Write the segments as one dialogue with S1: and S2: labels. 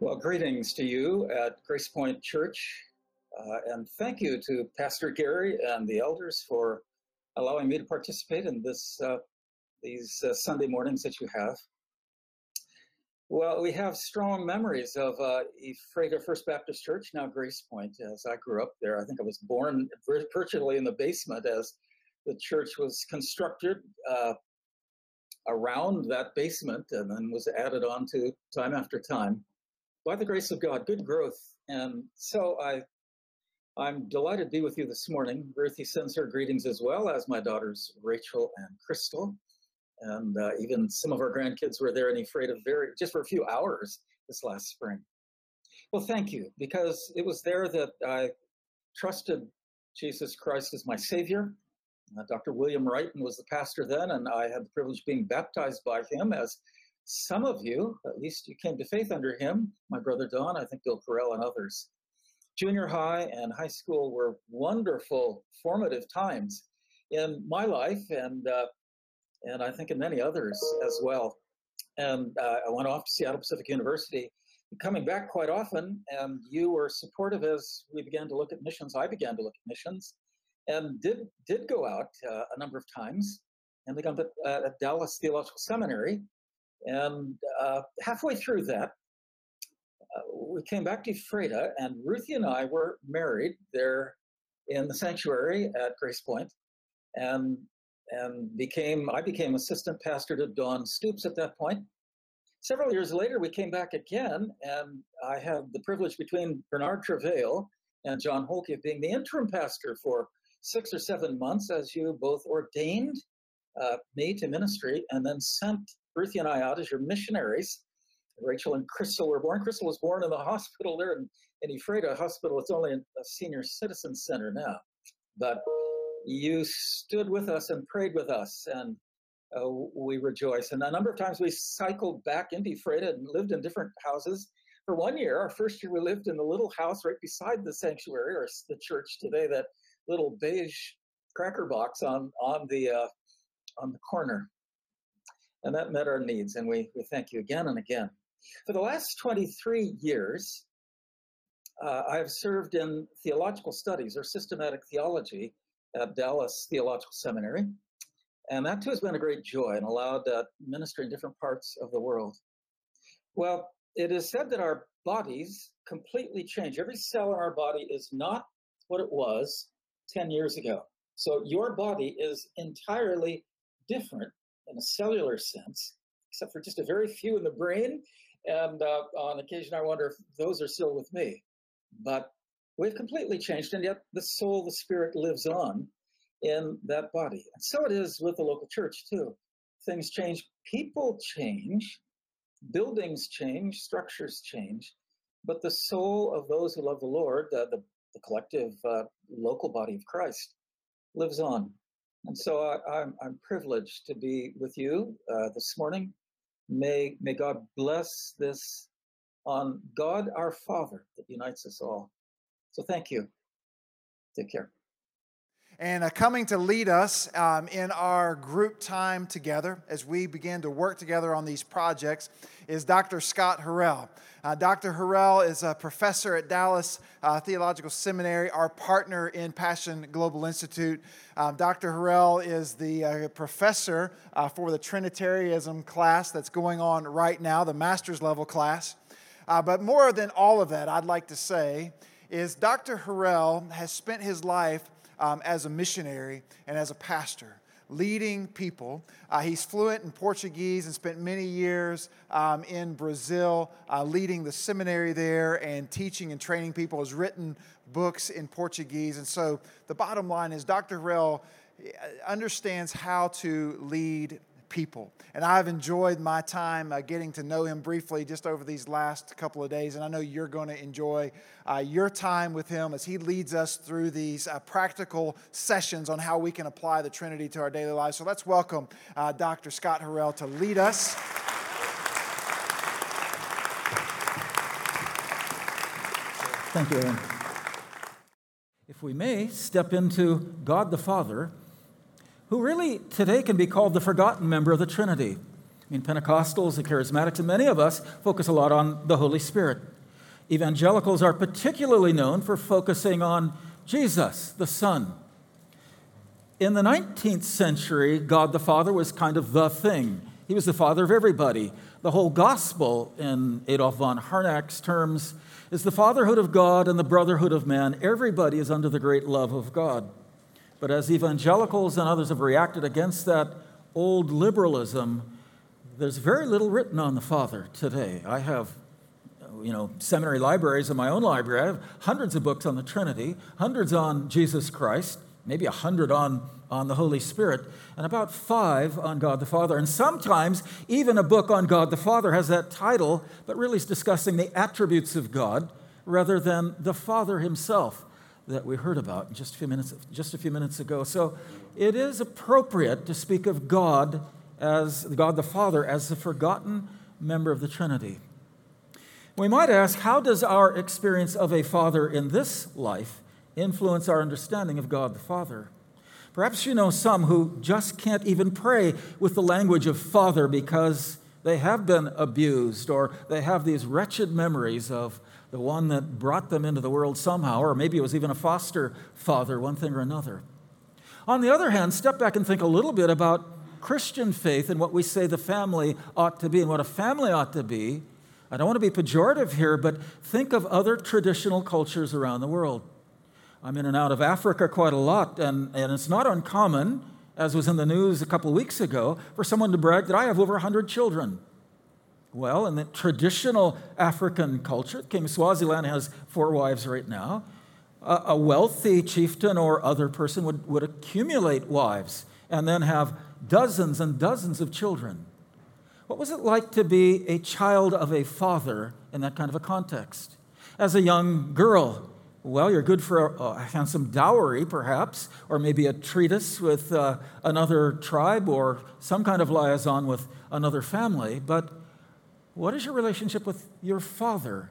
S1: Well, greetings to you at Grace Point Church, uh, and thank you to Pastor Gary and the elders for allowing me to participate in this uh, these uh, Sunday mornings that you have. Well, we have strong memories of uh, Ephrata First Baptist Church, now Grace Point. As I grew up there, I think I was born virtually in the basement as the church was constructed uh, around that basement and then was added on to time after time by the grace of God, good growth. And so I, I'm delighted to be with you this morning. Ruthie sends her greetings as well as my daughters Rachel and Crystal. And uh, even some of our grandkids were there in Ephrata very just for a few hours this last spring. Well, thank you, because it was there that I trusted Jesus Christ as my Savior. Uh, Dr. William Wrighton was the pastor then, and I had the privilege of being baptized by him as some of you, at least you came to faith under him, my brother Don, I think Bill Carell and others. Junior high and high school were wonderful, formative times in my life and uh, and I think in many others as well. And uh, I went off to Seattle Pacific University, coming back quite often, and you were supportive as we began to look at missions. I began to look at missions, and did did go out uh, a number of times, and began at, at Dallas Theological Seminary and uh, halfway through that, uh, we came back to Ephrata, and Ruthie and I were married there in the sanctuary at Grace Point, and and became I became assistant pastor to Don Stoops at that point. Several years later, we came back again, and I had the privilege between Bernard Travail and John Holke of being the interim pastor for six or seven months as you both ordained uh, me to ministry and then sent Ruthie and I out as your missionaries. Rachel and Crystal were born. Crystal was born in the hospital there in, in Ephrata Hospital. It's only a senior citizen center now. But you stood with us and prayed with us, and uh, we rejoice. And a number of times we cycled back into Ephrata and lived in different houses. For one year, our first year, we lived in the little house right beside the sanctuary or the church today, that little beige cracker box on, on, the, uh, on the corner and that met our needs. And we, we thank you again and again. For the last 23 years, uh, I have served in theological studies or systematic theology at Dallas Theological Seminary. And that too has been a great joy and allowed uh, ministry in different parts of the world. Well, it is said that our bodies completely change. Every cell in our body is not what it was 10 years ago. So your body is entirely different in a cellular sense, except for just a very few in the brain. And uh, on occasion, I wonder if those are still with me. But we've completely changed, and yet the soul, the spirit lives on in that body. And so it is with the local church, too. Things change, people change, buildings change, structures change, but the soul of those who love the Lord, the, the collective uh, local body of Christ, lives on. And so I, am I'm, I'm privileged to be with you uh, this morning. May, may God bless this on God our Father that unites us all. So thank you. Take care
S2: and uh, coming to lead us um, in our group time together as we begin to work together on these projects is Dr. Scott Horrell. Uh, Dr. Horrell is a professor at Dallas uh, Theological Seminary, our partner in Passion Global Institute. Um, Dr. Horrell is the uh, professor uh, for the Trinitarianism class that's going on right now, the master's level class. Uh, but more than all of that, I'd like to say is Dr. Horrell has spent his life um, as a missionary and as a pastor leading people. Uh, he's fluent in Portuguese and spent many years um, in Brazil uh, leading the seminary there and teaching and training people. Has written books in Portuguese. And so the bottom line is Dr. Horrell uh, understands how to lead people. And I've enjoyed my time uh, getting to know him briefly just over these last couple of days. And I know you're going to enjoy uh, your time with him as he leads us through these uh, practical sessions on how we can apply the Trinity to our daily lives. So let's welcome uh, Dr. Scott Horrell to lead us.
S3: Thank you, Aaron. If we may step into God the Father who really today can be called the forgotten member of the Trinity.
S1: I mean, Pentecostals, and Charismatics, and many of us focus a lot on the Holy Spirit. Evangelicals are particularly known for focusing on Jesus, the Son. In the 19th century, God the Father was kind of the thing. He was the father of everybody. The whole gospel, in Adolf von Harnack's terms, is the fatherhood of God and the brotherhood of man. Everybody is under the great love of God. But as evangelicals and others have reacted against that old liberalism, there's very little written on the Father today. I have, you know, seminary libraries in my own library. I have hundreds of books on the Trinity, hundreds on Jesus Christ, maybe a hundred on, on the Holy Spirit, and about five on God the Father. And sometimes even a book on God the Father has that title, but really is discussing the attributes of God rather than the Father himself that we heard about just a few minutes, just a few minutes ago. So it is appropriate to speak of God as God the Father as the forgotten member of the Trinity. We might ask, how does our experience of a father in this life influence our understanding of God the Father? Perhaps you know some who just can't even pray with the language of father because they have been abused or they have these wretched memories of the one that brought them into the world somehow, or maybe it was even a foster father, one thing or another. On the other hand, step back and think a little bit about Christian faith and what we say the family ought to be and what a family ought to be. I don't want to be pejorative here, but think of other traditional cultures around the world. I'm in and out of Africa quite a lot, and, and it's not uncommon, as was in the news a couple weeks ago, for someone to brag that I have over 100 children. Well, in the traditional African culture, King Swaziland has four wives right now. A, wealthy chieftain or other person would, would accumulate wives and then have dozens and dozens of children. What was it like to be a child of a father in that kind of a context? As a young girl, well, you're good for a, a handsome dowry, perhaps, or maybe a treatise with uh, another tribe or some kind of liaison with another family, but what is your relationship with your father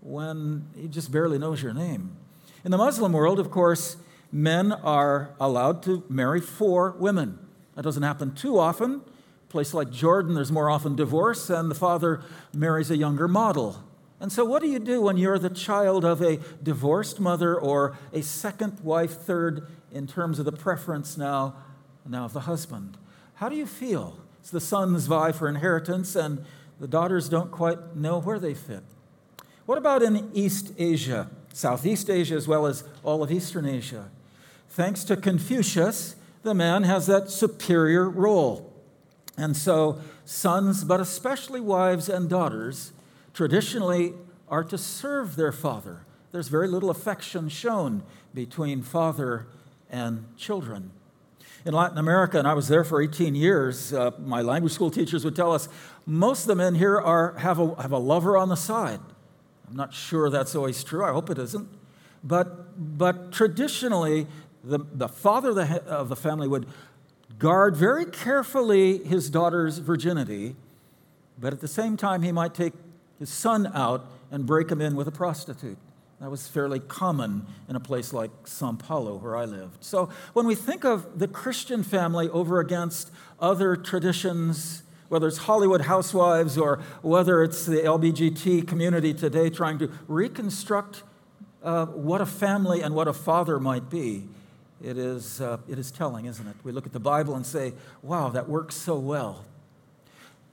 S1: when he just barely knows your name? In the Muslim world, of course, men are allowed to marry four women. That doesn't happen too often. A place like Jordan, there's more often divorce, and the father marries a younger model. And so, what do you do when you're the child of a divorced mother or a second wife, third, in terms of the preference now, now of the husband? How do you feel? It's the sons vie for inheritance, and the daughters don't quite know where they fit. What about in East Asia, Southeast Asia, as well as all of Eastern Asia? Thanks to Confucius, the man has that superior role. And so, sons, but especially wives and daughters, traditionally are to serve their father. There's very little affection shown between father and children. In Latin America, and I was there for 18 years, uh, my language school teachers would tell us most of the men here are, have, a, have a lover on the side. I'm not sure that's always true. I hope it isn't. But, but traditionally, the, the father of the, of the family would guard very carefully his daughter's virginity, but at the same time, he might take his son out and break him in with a prostitute. That was fairly common in a place like Sao Paulo, where I lived. So when we think of the Christian family over against other traditions, whether it's Hollywood housewives or whether it's the LBGT community today trying to reconstruct uh, what a family and what a father might be, it is, uh, it is telling, isn't it? We look at the Bible and say, wow, that works so well.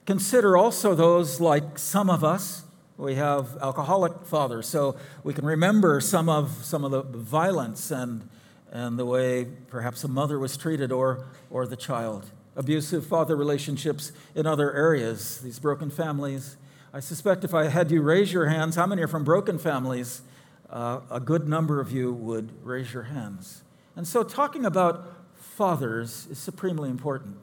S1: Consider also those like some of us we have alcoholic fathers, so we can remember some of, some of the violence and, and the way perhaps a mother was treated or, or the child. Abusive father relationships in other areas, these broken families. I suspect if I had you raise your hands, how many are from broken families? Uh, a good number of you would raise your hands. And so, talking about fathers is supremely important.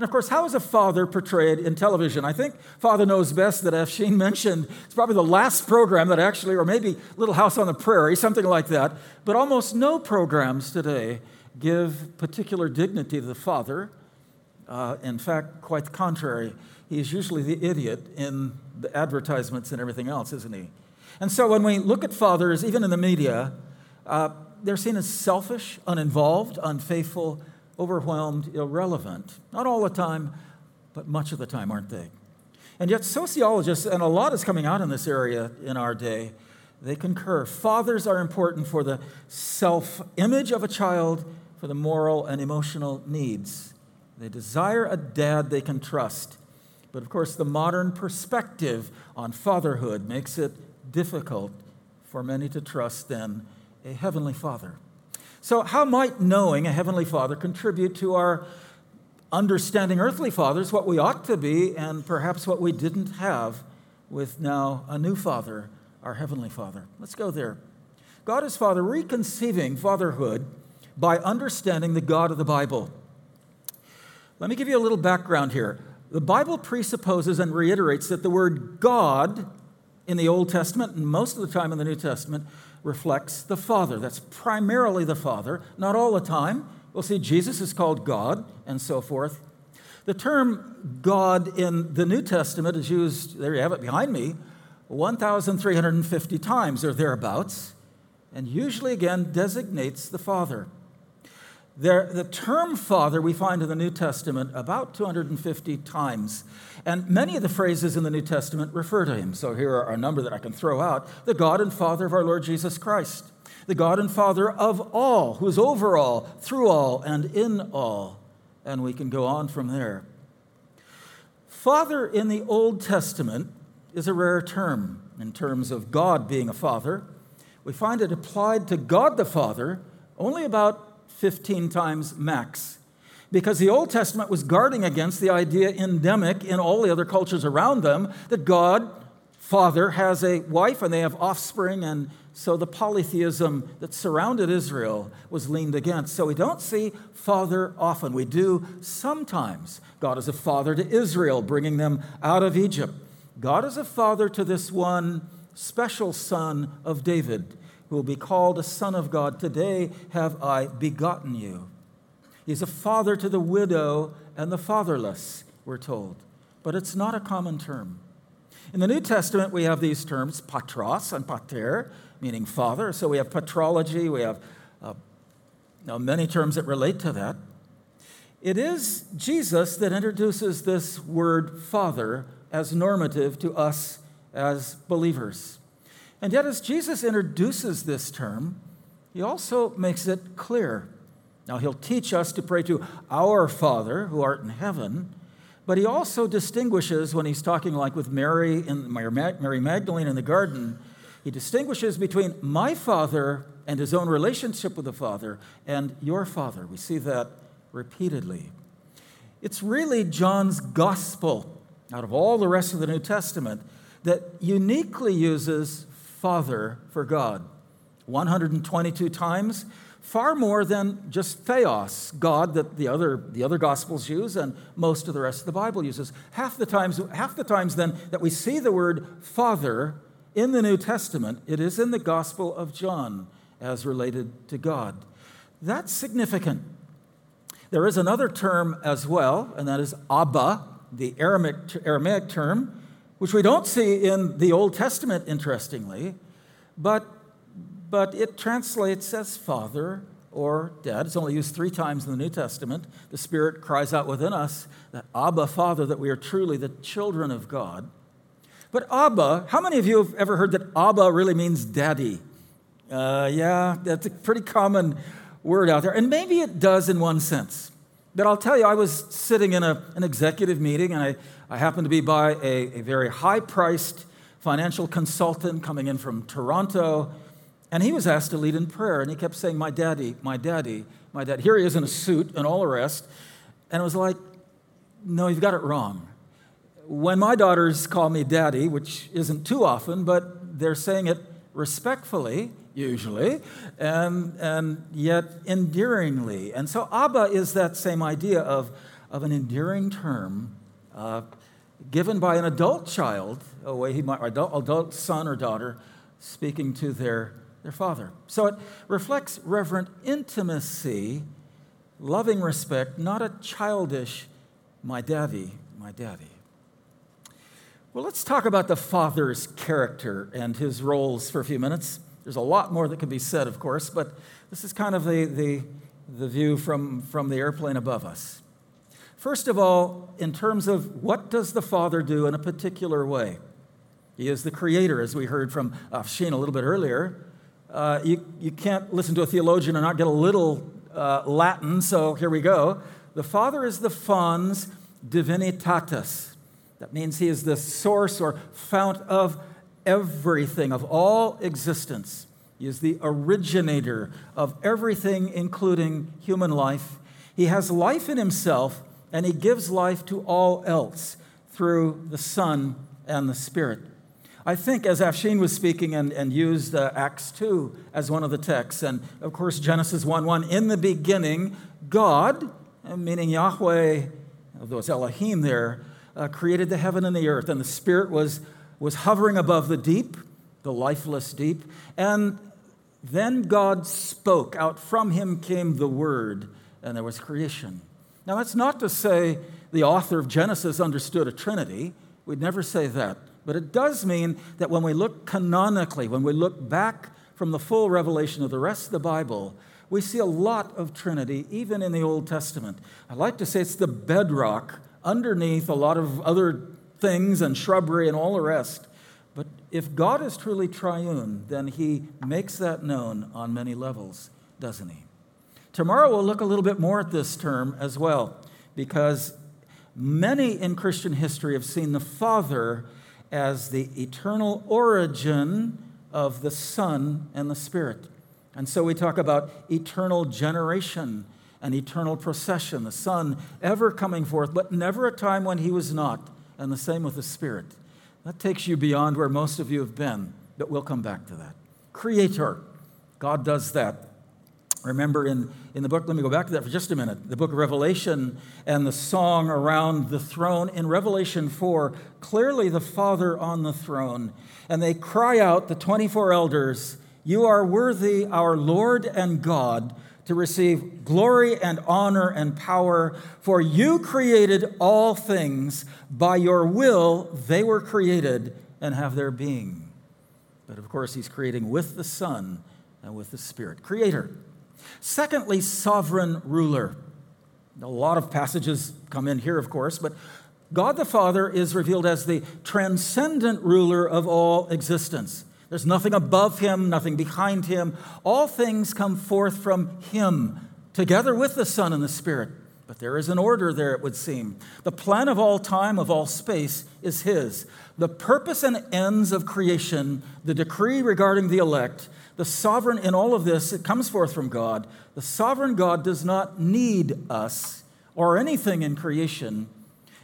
S1: And of course, how is a father portrayed in television? I think Father Knows Best that Afshin mentioned, it's probably the last program that actually, or maybe Little House on the Prairie, something like that. But almost no programs today give particular dignity to the father. Uh, in fact, quite the contrary. He is usually the idiot in the advertisements and everything else, isn't he? And so when we look at fathers, even in the media, uh, they're seen as selfish, uninvolved, unfaithful, overwhelmed, irrelevant. Not all the time, but much of the time, aren't they? And yet, sociologists, and a lot is coming out in this area in our day, they concur. Fathers are important for the self image of a child, for the moral and emotional needs. They desire a dad they can trust. But of course, the modern perspective on fatherhood makes it difficult for many to trust then a heavenly father. So, how might knowing a heavenly father contribute to our understanding earthly fathers, what we ought to be, and perhaps what we didn't have with now a new father, our heavenly father? Let's go there. God is Father, reconceiving fatherhood by understanding the God of the Bible. Let me give you a little background here. The Bible presupposes and reiterates that the word God in the Old Testament and most of the time in the New Testament reflects the Father. That's primarily the Father, not all the time. We'll see Jesus is called God and so forth. The term God in the New Testament is used, there you have it behind me, 1,350 times or thereabouts, and usually again designates the Father. There, the term Father we find in the New Testament about 250 times. And many of the phrases in the New Testament refer to him. So here are a number that I can throw out the God and Father of our Lord Jesus Christ, the God and Father of all, who is over all, through all, and in all. And we can go on from there. Father in the Old Testament is a rare term in terms of God being a father. We find it applied to God the Father only about 15 times max. Because the Old Testament was guarding against the idea endemic in all the other cultures around them that God, Father, has a wife and they have offspring, and so the polytheism that surrounded Israel was leaned against. So we don't see Father often. We do sometimes. God is a father to Israel, bringing them out of Egypt. God is a father to this one special son of David who will be called a son of God. Today have I begotten you. He's a father to the widow and the fatherless, we're told. But it's not a common term. In the New Testament, we have these terms, patros and pater, meaning father. So we have patrology, we have uh, know, many terms that relate to that. It is Jesus that introduces this word father as normative to us as believers. And yet, as Jesus introduces this term, he also makes it clear. Now, he'll teach us to pray to our Father who art in heaven, but he also distinguishes when he's talking, like with Mary in Mary Magdalene in the garden, he distinguishes between my Father and his own relationship with the Father and your Father. We see that repeatedly. It's really John's gospel, out of all the rest of the New Testament, that uniquely uses Father for God. 122 times, far more than just theos, God, that the other, the other Gospels use and most of the rest of the Bible uses. Half the, times, half the times, then, that we see the word Father in the New Testament, it is in the Gospel of John as related to God. That's significant. There is another term as well, and that is Abba, the Aramaic, Aramaic term which we don't see in the Old Testament, interestingly, but, but it translates as father or dad. It's only used three times in the New Testament. The Spirit cries out within us that Abba, Father, that we are truly the children of God. But Abba, how many of you have ever heard that Abba really means daddy? Uh, yeah, that's a pretty common word out there. And maybe it does in one sense. But I'll tell you, I was sitting in a, an executive meeting and I, I happened to be by a, a very high priced financial consultant coming in from Toronto. And he was asked to lead in prayer. And he kept saying, My daddy, my daddy, my dad. Here he is in a suit and all the rest. And it was like, No, you've got it wrong. When my daughters call me daddy, which isn't too often, but they're saying it respectfully, usually, and, and yet endearingly. And so Abba is that same idea of, of an endearing term uh, given by an adult child, a way he might, adult, adult son or daughter, speaking to their, their father. So it reflects reverent intimacy, loving respect, not a childish, my daddy, my daddy. Well, let's talk about the father's character and his roles for a few minutes. There's a lot more that can be said, of course, but this is kind of the, the, the view from, from the airplane above us. First of all, in terms of what does the Father do in a particular way? He is the creator, as we heard from Afshin a little bit earlier. Uh, you, you can't listen to a theologian and not get a little uh, Latin, so here we go. The Father is the fons divinitatis. That means he is the source or fount of everything, of all existence. He is the originator of everything, including human life. He has life in himself, and he gives life to all else through the Son and the Spirit. I think as Afshin was speaking and, and used uh, Acts 2 as one of the texts, and of course Genesis 1 1, in the beginning, God, meaning Yahweh, those Elohim there, uh, created the heaven and the earth, and the Spirit was, was hovering above the deep, the lifeless deep, and then God spoke. Out from him came the Word, and there was creation. Now, that's not to say the author of Genesis understood a Trinity. We'd never say that. But it does mean that when we look canonically, when we look back from the full revelation of the rest of the Bible, we see a lot of Trinity, even in the Old Testament. I like to say it's the bedrock underneath a lot of other things and shrubbery and all the rest. But if God is truly triune, then he makes that known on many levels, doesn't he? Tomorrow we'll look a little bit more at this term as well, because many in Christian history have seen the Father as the eternal origin of the Son and the Spirit. And so we talk about eternal generation and eternal procession, the Son ever coming forth, but never a time when he was not, and the same with the Spirit. That takes you beyond where most of you have been, but we'll come back to that. Creator, God does that. Remember in, in the book, let me go back to that for just a minute. The book of Revelation and the song around the throne. In Revelation 4, clearly the Father on the throne. And they cry out, the 24 elders, You are worthy, our Lord and God, to receive glory and honor and power, for you created all things. By your will, they were created and have their being. But of course, he's creating with the Son and with the Spirit. Creator. Secondly, sovereign ruler. A lot of passages come in here, of course, but God the Father is revealed as the transcendent ruler of all existence. There's nothing above him, nothing behind him. All things come forth from him, together with the Son and the Spirit. But there is an order there, it would seem. The plan of all time, of all space, is his. The purpose and ends of creation, the decree regarding the elect, the sovereign in all of this, it comes forth from God. The sovereign God does not need us or anything in creation.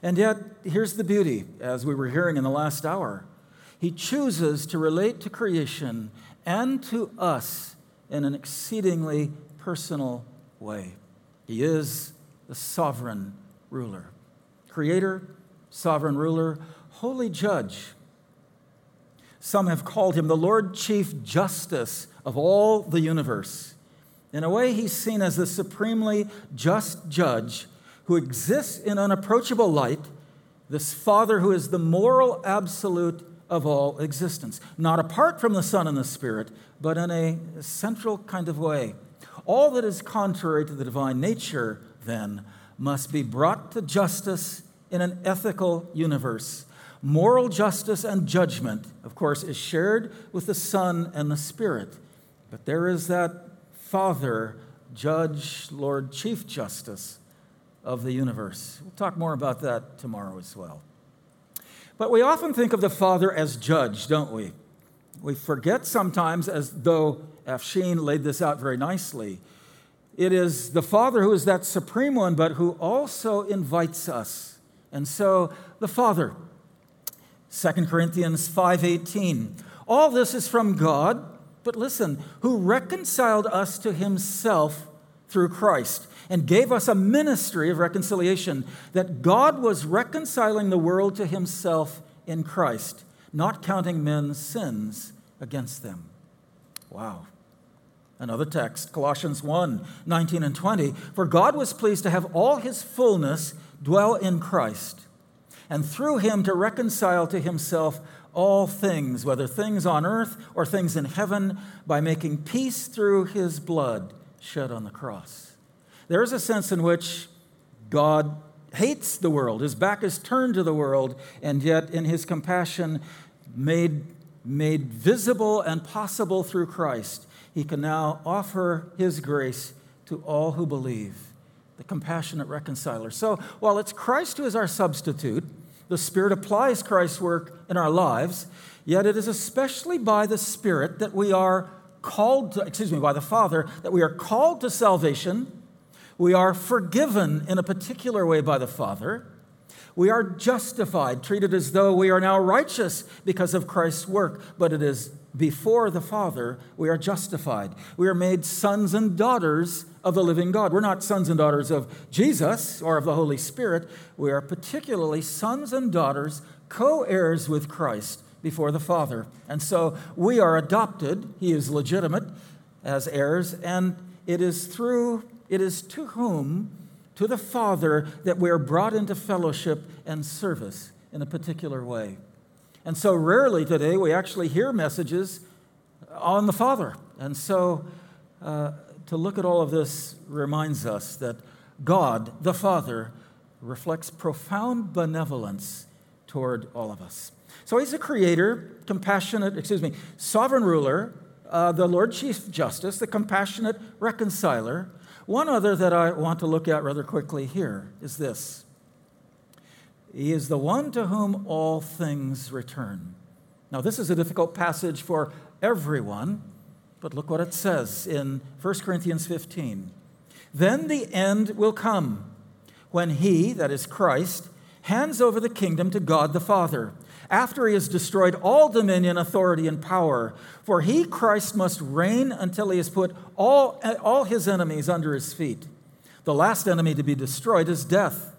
S1: And yet, here's the beauty, as we were hearing in the last hour. He chooses to relate to creation and to us in an exceedingly personal way. He is the sovereign ruler, creator, sovereign ruler, holy judge. Some have called him the Lord Chief Justice of all the universe. In a way, he's seen as the supremely just judge who exists in unapproachable light, this Father who is the moral absolute of all existence, not apart from the Son and the Spirit, but in a central kind of way. All that is contrary to the divine nature, then, must be brought to justice in an ethical universe Moral justice and judgment, of course, is shared with the Son and the Spirit. But there is that Father, Judge, Lord, Chief Justice of the universe. We'll talk more about that tomorrow as well. But we often think of the Father as judge, don't we? We forget sometimes, as though Afshin laid this out very nicely. It is the Father who is that supreme one, but who also invites us. And so the Father 2 Corinthians 5:18. All this is from God, but listen, who reconciled us to himself through Christ and gave us a ministry of reconciliation that God was reconciling the world to himself in Christ, not counting men's sins against them. Wow. Another text, Colossians 1 19 and 20. For God was pleased to have all his fullness dwell in Christ and through him to reconcile to himself all things, whether things on earth or things in heaven, by making peace through his blood shed on the cross. There is a sense in which God hates the world. His back is turned to the world, and yet in his compassion, made, made visible and possible through Christ, he can now offer his grace to all who believe. The compassionate reconciler. So while it's Christ who is our substitute, the Spirit applies Christ's work in our lives, yet it is especially by the Spirit that we are called to, excuse me, by the Father, that we are called to salvation we are forgiven in a particular way by the Father. We are justified, treated as though we are now righteous because of Christ's work, but it is before the Father we are justified. We are made sons and daughters of the living God. We're not sons and daughters of Jesus or of the Holy Spirit. We are particularly sons and daughters, co heirs with Christ before the Father. And so we are adopted, He is legitimate as heirs, and it is through it is to whom, to the Father, that we are brought into fellowship and service in a particular way. And so rarely today we actually hear messages on the Father. And so uh, to look at all of this reminds us that God, the Father, reflects profound benevolence toward all of us. So he's a creator, compassionate, excuse me, sovereign ruler, uh, the Lord Chief Justice, the compassionate reconciler, one other that I want to look at rather quickly here is this He is the one to whom all things return. Now, this is a difficult passage for everyone, but look what it says in 1 Corinthians 15. Then the end will come when he, that is Christ, hands over the kingdom to God the Father after he has destroyed all dominion, authority, and power. For he, Christ, must reign until he has put all, all his enemies under his feet. The last enemy to be destroyed is death.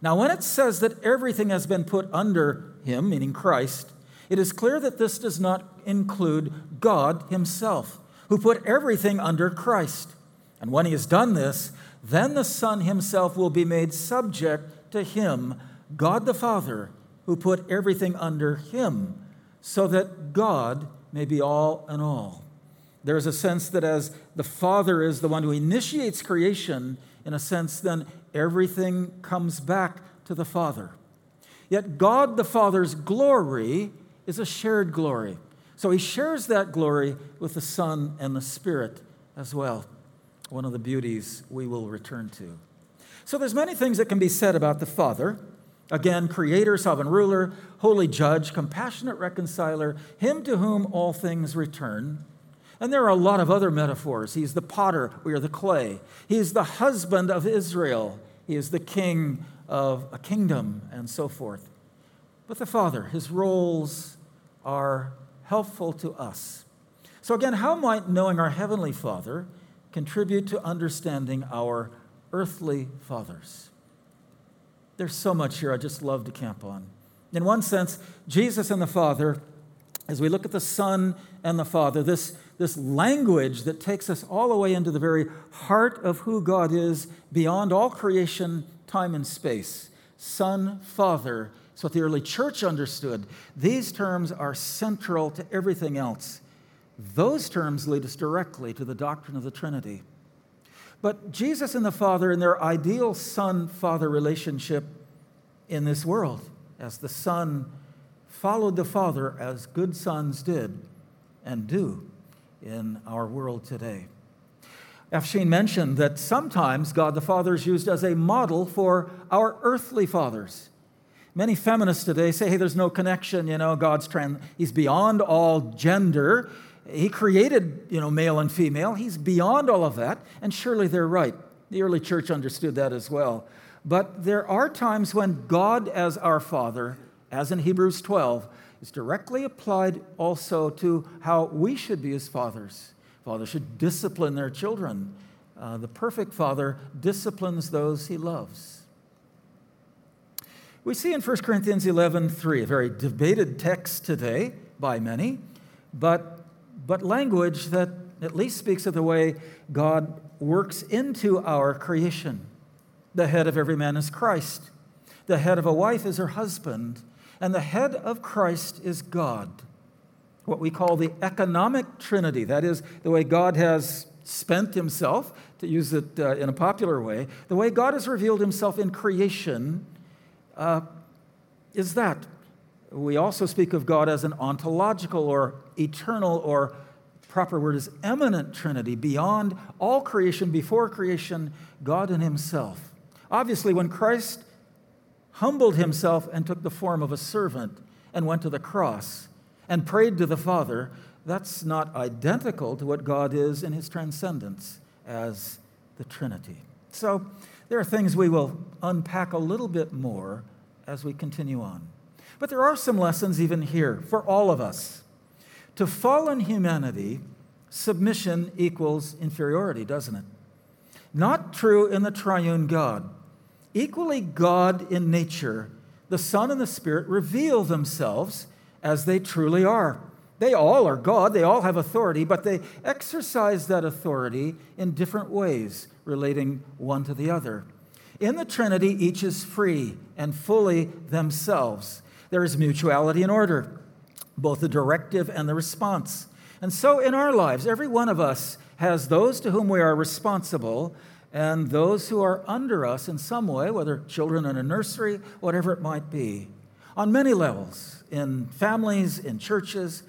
S1: Now, when it says that everything has been put under him, meaning Christ, it is clear that this does not include God himself, who put everything under Christ. And when he has done this, then the Son himself will be made subject to him, God the Father who put everything under him, so that God may be all in all. There's a sense that as the Father is the one who initiates creation, in a sense, then everything comes back to the Father. Yet God the Father's glory is a shared glory. So he shares that glory with the Son and the Spirit as well. One of the beauties we will return to. So there's many things that can be said about the Father. Again, creator, sovereign ruler, holy judge, compassionate reconciler, him to whom all things return. And there are a lot of other metaphors. He's the potter, we are the clay. He's the husband of Israel, he is the king of a kingdom, and so forth. But the Father, his roles are helpful to us. So, again, how might knowing our Heavenly Father contribute to understanding our earthly fathers? There's so much here I just love to camp on. In one sense, Jesus and the Father, as we look at the Son and the Father, this, this language that takes us all the way into the very heart of who God is beyond all creation, time, and space. Son, Father, is what the early church understood. These terms are central to everything else. Those terms lead us directly to the doctrine of the Trinity. But Jesus and the Father, in their ideal son father relationship in this world, as the Son followed the Father as good sons did and do in our world today. Afshin mentioned that sometimes God the Father is used as a model for our earthly fathers. Many feminists today say, hey, there's no connection, you know, God's trans- he's beyond all gender. He created, you know, male and female. He's beyond all of that, and surely they're right. The early church understood that as well. But there are times when God, as our Father, as in Hebrews 12, is directly applied also to how we should be as fathers. Fathers should discipline their children. Uh, the perfect father disciplines those he loves. We see in 1 Corinthians 11 3, a very debated text today by many, but but language that at least speaks of the way God works into our creation. The head of every man is Christ, the head of a wife is her husband, and the head of Christ is God. What we call the economic trinity, that is, the way God has spent himself, to use it uh, in a popular way, the way God has revealed himself in creation uh, is that. We also speak of God as an ontological or eternal or proper word is immanent Trinity, beyond all creation, before creation, God in Himself. Obviously, when Christ humbled Himself and took the form of a servant and went to the cross and prayed to the Father, that's not identical to what God is in His transcendence as the Trinity. So, there are things we will unpack a little bit more as we continue on. But there are some lessons even here for all of us. To fallen humanity, submission equals inferiority, doesn't it? Not true in the triune God. Equally God in nature, the Son and the Spirit reveal themselves as they truly are. They all are God, they all have authority, but they exercise that authority in different ways, relating one to the other. In the Trinity, each is free and fully themselves. There is mutuality and order both the directive and the response. And so in our lives, every one of us has those to whom we are responsible and those who are under us in some way, whether children in a nursery, whatever it might be, on many levels, in families, in churches.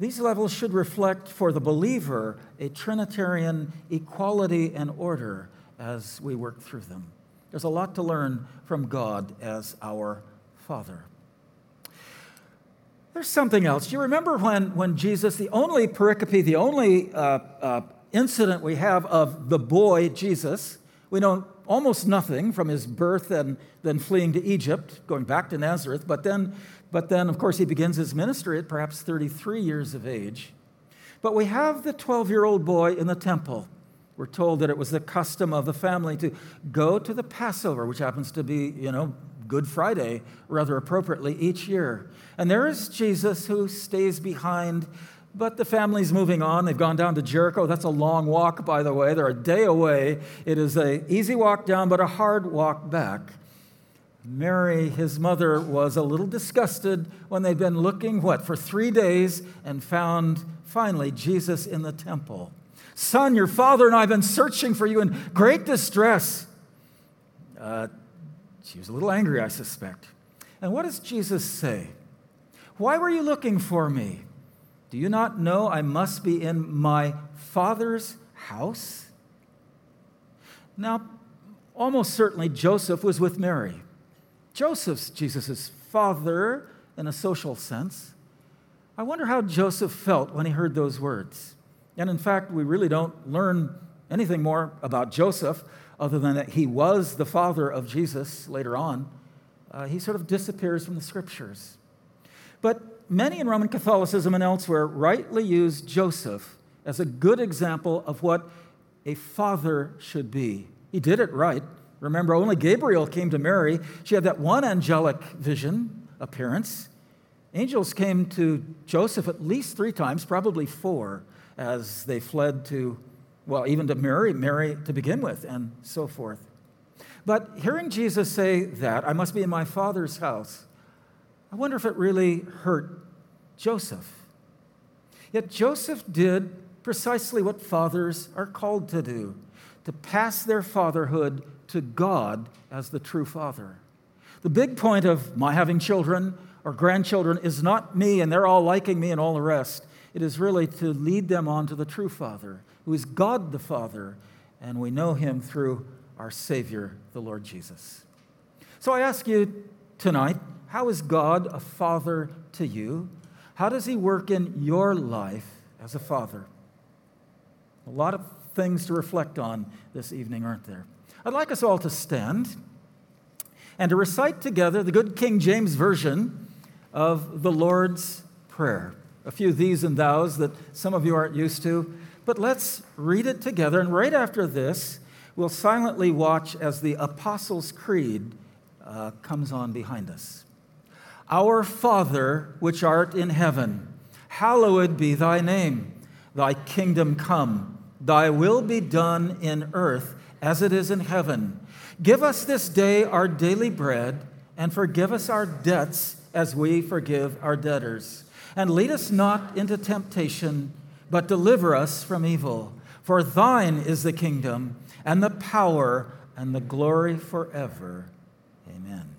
S1: These levels should reflect for the believer a Trinitarian equality and order as we work through them. There's a lot to learn from God as our Father. There's something else. You remember when, when Jesus, the only pericope, the only uh, uh, incident we have of the boy Jesus, we know almost nothing from his birth and then fleeing to Egypt, going back to Nazareth, but then, but then, of course, he begins his ministry at perhaps 33 years of age. But we have the 12 year old boy in the temple. We're told that it was the custom of the family to go to the Passover, which happens to be, you know, Good Friday, rather appropriately, each year. And there is Jesus who stays behind, but the family's moving on. They've gone down to Jericho. That's a long walk, by the way. They're a day away. It is an easy walk down, but a hard walk back. Mary, his mother, was a little disgusted when they'd been looking, what, for three days and found finally Jesus in the temple. Son, your father and I have been searching for you in great distress. Uh, she was a little angry, I suspect. And what does Jesus say? Why were you looking for me? Do you not know I must be in my Father's house? Now, almost certainly Joseph was with Mary. Joseph's Jesus' father in a social sense. I wonder how Joseph felt when he heard those words. And in fact, we really don't learn anything more about Joseph other than that he was the father of Jesus later on. Uh, he sort of disappears from the scriptures. But many in Roman Catholicism and elsewhere rightly use Joseph as a good example of what a father should be. He did it right. Remember, only Gabriel came to Mary. She had that one angelic vision appearance. Angels came to Joseph at least three times, probably four, as they fled to well, even to Mary, Mary to begin with, and so forth. But hearing Jesus say that, I must be in my Father's house, I wonder if it really hurt Joseph. Yet Joseph did precisely what fathers are called to do to pass their fatherhood to God as the true father. The big point of my having children or grandchildren is not me and they're all liking me and all the rest. It is really to lead them on to the true father who is God the Father, and we know him through our Savior, the Lord Jesus. So I ask you tonight how is God a father to you? How does he work in your life as a father? A lot of things to reflect on this evening, aren't there? I'd like us all to stand and to recite together the good King James Version of the Lord's Prayer. A few these and thous that some of you aren't used to. But let's read it together. And right after this, we'll silently watch as the Apostles' Creed uh, comes on behind us. Our Father, which art in heaven, hallowed be thy name. Thy kingdom come, thy will be done in earth as it is in heaven. Give us this day our daily bread, and forgive us our debts as we forgive our debtors. And lead us not into temptation but deliver us from evil. For thine is the kingdom and the power and the glory forever. Amen.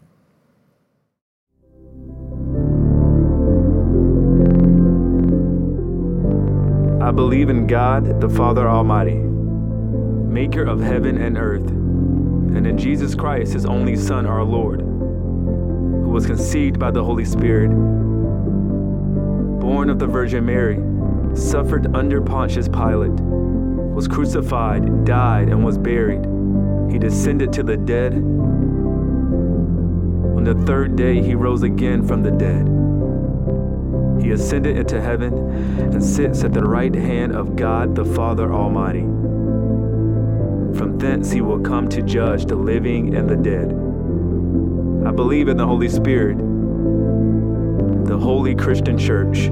S4: I believe in God, the Father Almighty, maker of heaven and earth, and in Jesus Christ, his only Son, our Lord, who was conceived by the Holy Spirit, born of the Virgin Mary, suffered under Pontius Pilate, was crucified, died, and was buried. He descended to the dead. On the third day, he rose again from the dead. He ascended into heaven and sits at the right hand of God the Father Almighty. From thence he will come to judge the living and the dead. I believe in the Holy Spirit, the holy Christian church,